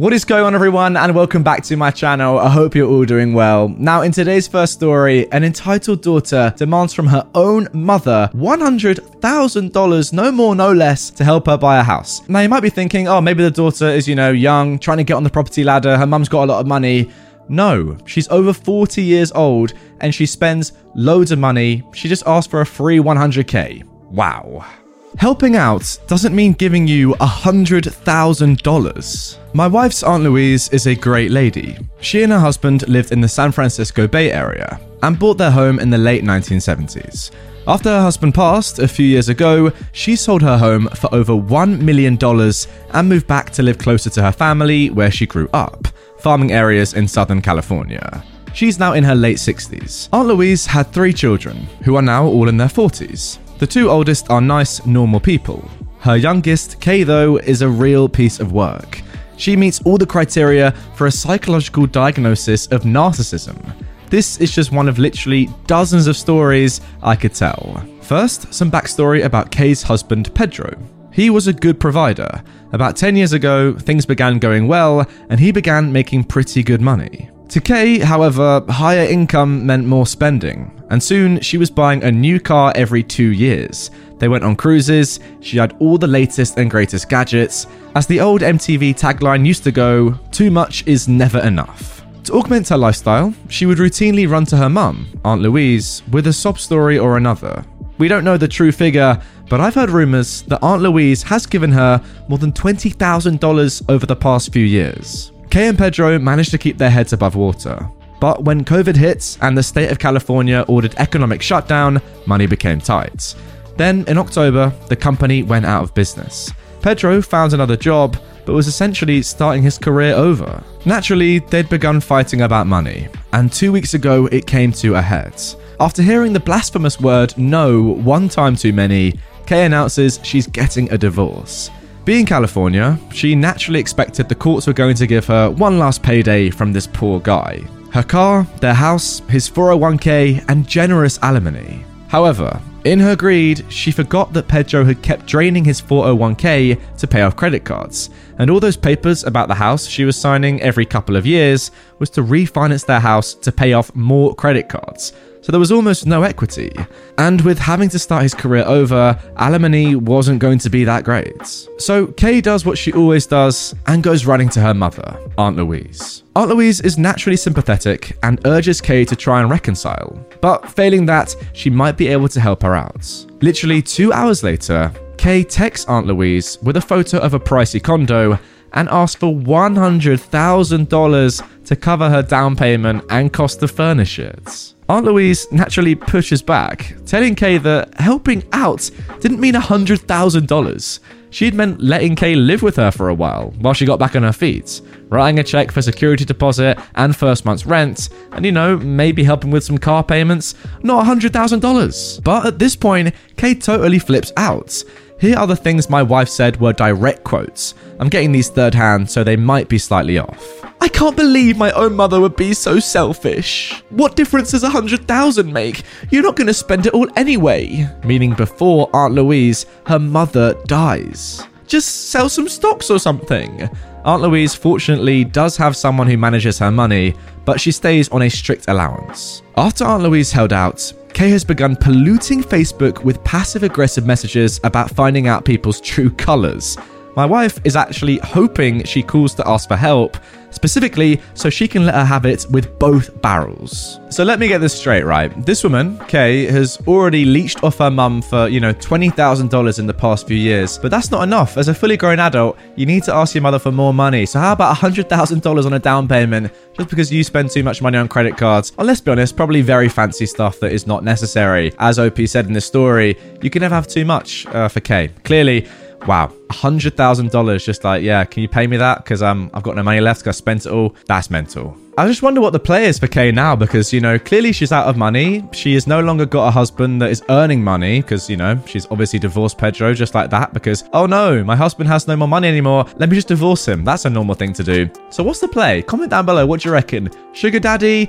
What is going on, everyone, and welcome back to my channel. I hope you're all doing well. Now, in today's first story, an entitled daughter demands from her own mother $100,000, no more, no less, to help her buy a house. Now, you might be thinking, oh, maybe the daughter is, you know, young, trying to get on the property ladder, her mum's got a lot of money. No, she's over 40 years old and she spends loads of money. She just asked for a free 100k. Wow. Helping out doesn't mean giving you $100,000. My wife's Aunt Louise is a great lady. She and her husband lived in the San Francisco Bay Area and bought their home in the late 1970s. After her husband passed a few years ago, she sold her home for over $1 million and moved back to live closer to her family where she grew up, farming areas in Southern California. She's now in her late 60s. Aunt Louise had three children, who are now all in their 40s. The two oldest are nice, normal people. Her youngest, Kay, though, is a real piece of work. She meets all the criteria for a psychological diagnosis of narcissism. This is just one of literally dozens of stories I could tell. First, some backstory about Kay's husband, Pedro. He was a good provider. About 10 years ago, things began going well, and he began making pretty good money. To Kay, however, higher income meant more spending, and soon she was buying a new car every two years. They went on cruises, she had all the latest and greatest gadgets. As the old MTV tagline used to go, too much is never enough. To augment her lifestyle, she would routinely run to her mum, Aunt Louise, with a sob story or another. We don't know the true figure, but I've heard rumours that Aunt Louise has given her more than $20,000 over the past few years. Kay and Pedro managed to keep their heads above water. But when COVID hit and the state of California ordered economic shutdown, money became tight. Then, in October, the company went out of business. Pedro found another job, but was essentially starting his career over. Naturally, they'd begun fighting about money, and two weeks ago it came to a head. After hearing the blasphemous word no one time too many, Kay announces she's getting a divorce. Being California, she naturally expected the courts were going to give her one last payday from this poor guy her car, their house, his 401k, and generous alimony. However, in her greed, she forgot that Pedro had kept draining his 401k to pay off credit cards, and all those papers about the house she was signing every couple of years was to refinance their house to pay off more credit cards, so there was almost no equity. And with having to start his career over, alimony wasn't going to be that great. So Kay does what she always does and goes running to her mother, Aunt Louise. Aunt Louise is naturally sympathetic and urges Kay to try and reconcile, but failing that, she might be able to help her out. Literally two hours later, Kay texts Aunt Louise with a photo of a pricey condo and asks for $100,000 to cover her down payment and cost to furnish it. Aunt Louise naturally pushes back, telling Kay that helping out didn't mean $100,000. She'd meant letting Kay live with her for a while while she got back on her feet, writing a check for security deposit and first month's rent, and you know, maybe helping with some car payments, not $100,000. But at this point, Kay totally flips out. Here are the things my wife said were direct quotes. I'm getting these third hand, so they might be slightly off. I can't believe my own mother would be so selfish. What difference does a hundred thousand make? You're not going to spend it all anyway. Meaning before Aunt Louise, her mother dies. Just sell some stocks or something. Aunt Louise fortunately does have someone who manages her money, but she stays on a strict allowance. After Aunt Louise held out, Kay has begun polluting Facebook with passive aggressive messages about finding out people's true colours. My wife is actually hoping she calls to ask for help, specifically so she can let her have it with both barrels. So let me get this straight, right? This woman, Kay, has already leached off her mum for, you know, $20,000 in the past few years. But that's not enough. As a fully grown adult, you need to ask your mother for more money. So how about $100,000 on a down payment just because you spend too much money on credit cards? And let's be honest, probably very fancy stuff that is not necessary. As OP said in this story, you can never have too much uh, for Kay. Clearly, Wow, $100,000 just like, yeah, can you pay me that? Because um, I've got no money left because I spent it all. That's mental. I just wonder what the play is for Kay now because, you know, clearly she's out of money. She has no longer got a husband that is earning money because, you know, she's obviously divorced Pedro just like that because, oh no, my husband has no more money anymore. Let me just divorce him. That's a normal thing to do. So, what's the play? Comment down below. What do you reckon? Sugar Daddy?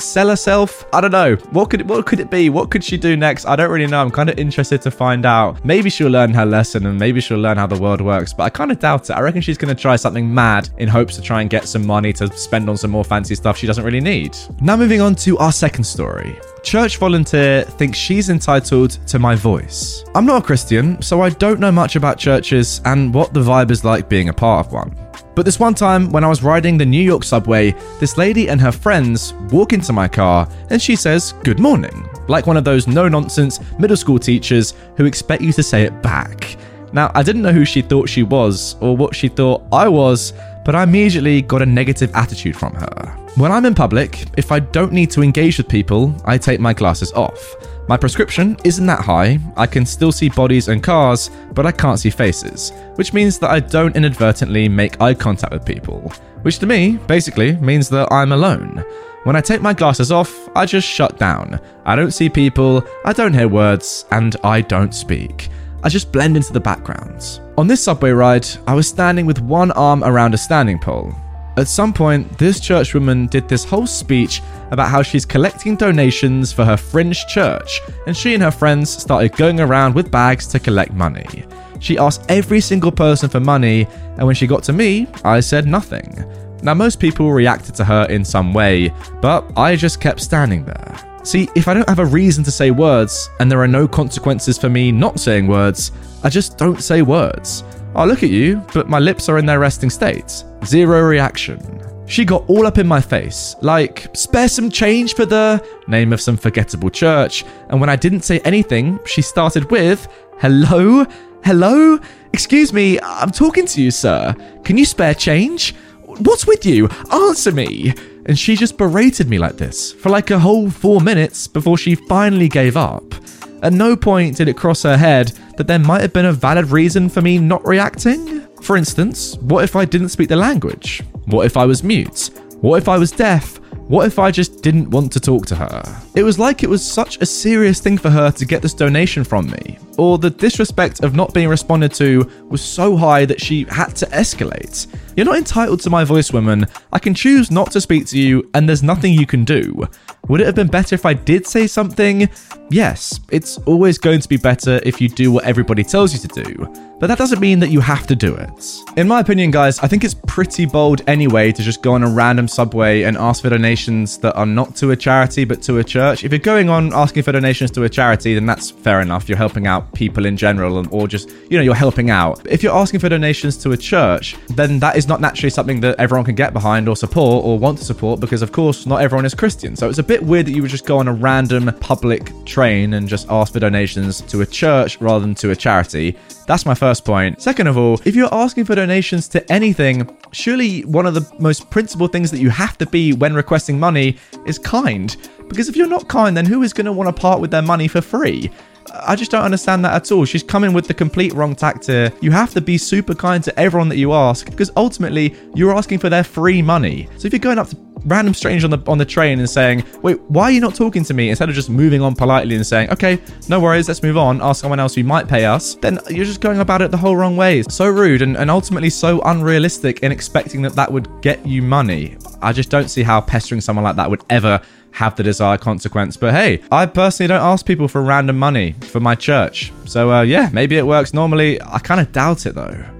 Sell herself? I don't know. What could what could it be? What could she do next? I don't really know. I'm kind of interested to find out. Maybe she'll learn her lesson and maybe she'll learn how the world works, but I kind of doubt it. I reckon she's going to try something mad in hopes to try and get some money to spend on some more fancy stuff she doesn't really need. Now moving on to our second story. Church volunteer thinks she's entitled to my voice. I'm not a Christian, so I don't know much about churches and what the vibe is like being a part of one. But this one time, when I was riding the New York subway, this lady and her friends walk into my car and she says, Good morning, like one of those no nonsense middle school teachers who expect you to say it back. Now, I didn't know who she thought she was or what she thought I was, but I immediately got a negative attitude from her. When I'm in public, if I don't need to engage with people, I take my glasses off. My prescription isn't that high, I can still see bodies and cars, but I can't see faces, which means that I don't inadvertently make eye contact with people, which to me, basically, means that I'm alone. When I take my glasses off, I just shut down. I don't see people, I don't hear words, and I don't speak. I just blend into the background. On this subway ride, I was standing with one arm around a standing pole, at some point, this churchwoman did this whole speech about how she's collecting donations for her fringe church, and she and her friends started going around with bags to collect money. She asked every single person for money, and when she got to me, I said nothing. Now, most people reacted to her in some way, but I just kept standing there. See, if I don't have a reason to say words, and there are no consequences for me not saying words, I just don't say words. I look at you, but my lips are in their resting state. Zero reaction. She got all up in my face, like, spare some change for the name of some forgettable church. And when I didn't say anything, she started with, Hello? Hello? Excuse me, I'm talking to you, sir. Can you spare change? What's with you? Answer me. And she just berated me like this for like a whole four minutes before she finally gave up. At no point did it cross her head that there might have been a valid reason for me not reacting. For instance, what if I didn't speak the language? What if I was mute? What if I was deaf? What if I just didn't want to talk to her? It was like it was such a serious thing for her to get this donation from me, or the disrespect of not being responded to was so high that she had to escalate. You're not entitled to my voice, woman. I can choose not to speak to you, and there's nothing you can do. Would it have been better if I did say something? Yes, it's always going to be better if you do what everybody tells you to do, but that doesn't mean that you have to do it. In my opinion, guys, I think it's pretty bold anyway to just go on a random subway and ask for donations that are not to a charity but to a church. If you're going on asking for donations to a charity, then that's fair enough. You're helping out people in general, or just, you know, you're helping out. If you're asking for donations to a church, then that is not naturally something that everyone can get behind or support or want to support because, of course, not everyone is Christian. So it's a bit weird that you would just go on a random public train and just ask for donations to a church rather than to a charity. That's my first point. Second of all, if you're asking for donations to anything, surely one of the most principal things that you have to be when requesting money is kind. Because if you're not kind, then who is going to want to part with their money for free? I just don't understand that at all. She's coming with the complete wrong tact here. You have to be super kind to everyone that you ask because ultimately you're asking for their free money. So if you're going up to random stranger on the on the train and saying, "Wait, why are you not talking to me?" instead of just moving on politely and saying, "Okay, no worries, let's move on. Ask someone else who might pay us." Then you're just going about it the whole wrong way. So rude and, and ultimately so unrealistic in expecting that that would get you money. I just don't see how pestering someone like that would ever have the desired consequence. But hey, I personally don't ask people for random money for my church. So uh, yeah, maybe it works normally. I kind of doubt it though.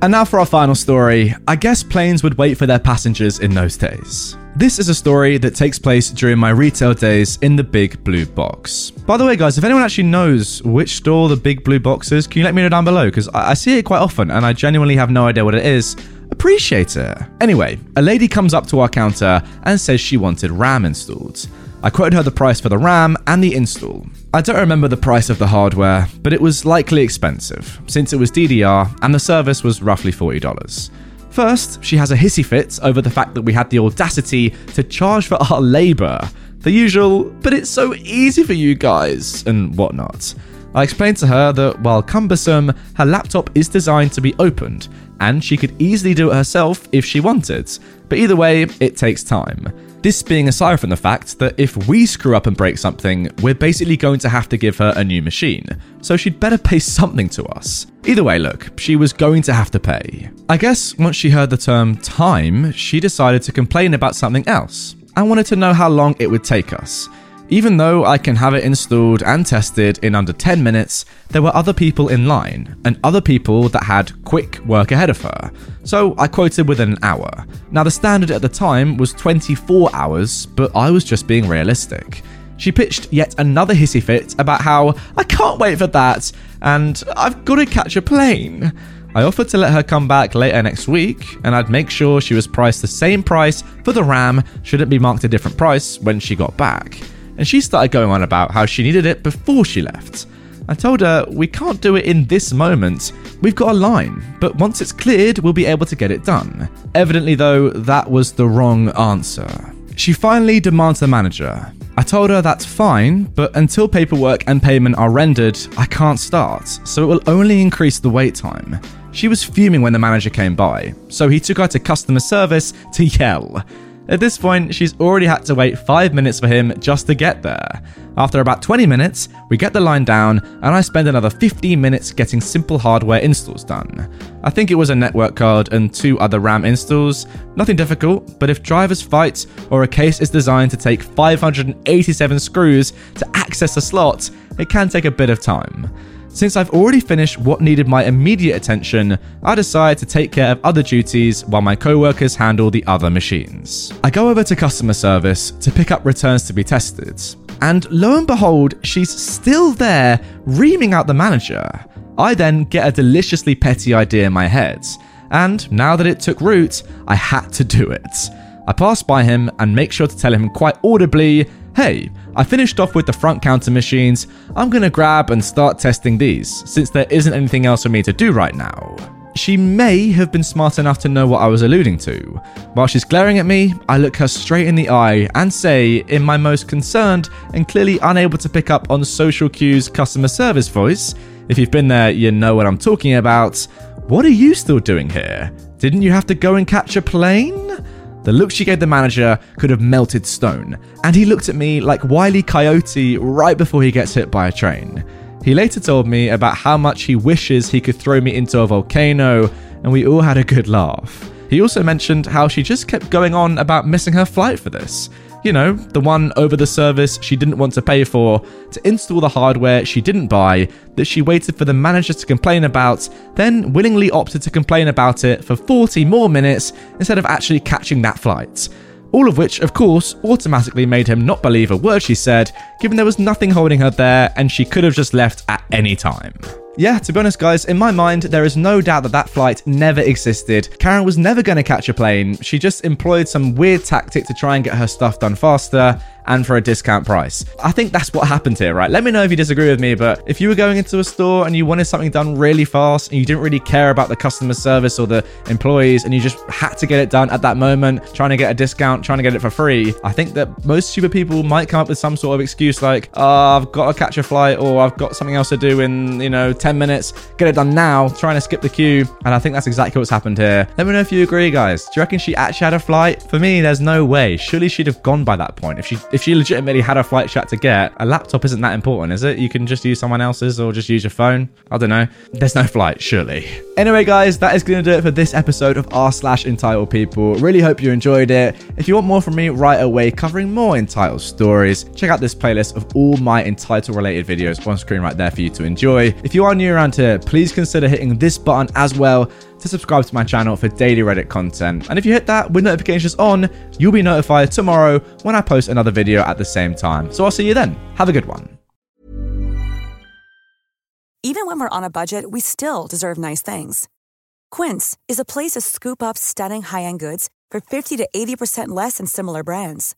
And now for our final story. I guess planes would wait for their passengers in those days. This is a story that takes place during my retail days in the Big Blue Box. By the way, guys, if anyone actually knows which store the Big Blue Box is, can you let me know down below? Because I-, I see it quite often and I genuinely have no idea what it is. Appreciate it. Anyway, a lady comes up to our counter and says she wanted RAM installed. I quoted her the price for the RAM and the install. I don't remember the price of the hardware, but it was likely expensive, since it was DDR and the service was roughly $40. First, she has a hissy fit over the fact that we had the audacity to charge for our labour. The usual, but it's so easy for you guys, and whatnot. I explained to her that while cumbersome, her laptop is designed to be opened, and she could easily do it herself if she wanted. But either way, it takes time. This being aside from the fact that if we screw up and break something, we're basically going to have to give her a new machine, so she'd better pay something to us. Either way, look, she was going to have to pay. I guess once she heard the term time, she decided to complain about something else. I wanted to know how long it would take us. Even though I can have it installed and tested in under 10 minutes, there were other people in line, and other people that had quick work ahead of her. So I quoted within an hour. Now, the standard at the time was 24 hours, but I was just being realistic. She pitched yet another hissy fit about how I can't wait for that, and I've got to catch a plane. I offered to let her come back later next week, and I'd make sure she was priced the same price for the RAM should it be marked a different price when she got back and she started going on about how she needed it before she left. I told her, We can't do it in this moment. We've got a line, but once it's cleared, we'll be able to get it done. Evidently, though, that was the wrong answer. She finally demands the manager. I told her that's fine, but until paperwork and payment are rendered, I can't start, so it will only increase the wait time. She was fuming when the manager came by, so he took her to customer service to yell. At this point, she's already had to wait 5 minutes for him just to get there. After about 20 minutes, we get the line down, and I spend another 15 minutes getting simple hardware installs done. I think it was a network card and two other RAM installs. Nothing difficult, but if drivers fight or a case is designed to take 587 screws to access a slot, it can take a bit of time. Since I've already finished what needed my immediate attention, I decide to take care of other duties while my co workers handle the other machines. I go over to customer service to pick up returns to be tested, and lo and behold, she's still there reaming out the manager. I then get a deliciously petty idea in my head, and now that it took root, I had to do it. I pass by him and make sure to tell him quite audibly hey, I finished off with the front counter machines, I'm gonna grab and start testing these, since there isn't anything else for me to do right now. She may have been smart enough to know what I was alluding to. While she's glaring at me, I look her straight in the eye and say, in my most concerned and clearly unable to pick up on social cues customer service voice, if you've been there, you know what I'm talking about. What are you still doing here? Didn't you have to go and catch a plane? The look she gave the manager could have melted stone, and he looked at me like Wiley Coyote right before he gets hit by a train. He later told me about how much he wishes he could throw me into a volcano, and we all had a good laugh. He also mentioned how she just kept going on about missing her flight for this. You know, the one over the service she didn't want to pay for, to install the hardware she didn't buy, that she waited for the manager to complain about, then willingly opted to complain about it for 40 more minutes instead of actually catching that flight. All of which, of course, automatically made him not believe a word she said, given there was nothing holding her there and she could have just left at any time. Yeah, to be honest, guys, in my mind, there is no doubt that that flight never existed. Karen was never going to catch a plane. She just employed some weird tactic to try and get her stuff done faster and for a discount price. I think that's what happened here, right? Let me know if you disagree with me, but if you were going into a store and you wanted something done really fast and you didn't really care about the customer service or the employees and you just had to get it done at that moment, trying to get a discount, trying to get it for free, I think that most stupid people might come up with some sort of excuse like, oh, I've got to catch a flight or I've got something else to do in, you know, 10 minutes, get it done now, trying to skip the queue. And I think that's exactly what's happened here. Let me know if you agree, guys. Do you reckon she actually had a flight? For me, there's no way. Surely she'd have gone by that point. If she if she legitimately had a flight chat to get, a laptop isn't that important, is it? You can just use someone else's or just use your phone. I don't know. There's no flight, surely. Anyway, guys, that is going to do it for this episode of r slash entitled people. Really hope you enjoyed it. If you want more from me right away, covering more entitled stories, check out this playlist of all my entitled related videos on screen right there for you to enjoy. If you are new around here, please consider hitting this button as well to subscribe to my channel for daily Reddit content. And if you hit that with notifications on, you'll be notified tomorrow when I post another video at the same time. So I'll see you then. Have a good one. Even when we're on a budget, we still deserve nice things. Quince is a place to scoop up stunning high end goods for 50 to 80% less than similar brands.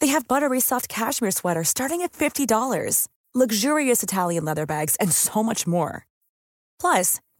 They have buttery soft cashmere sweaters starting at $50, luxurious Italian leather bags, and so much more. Plus,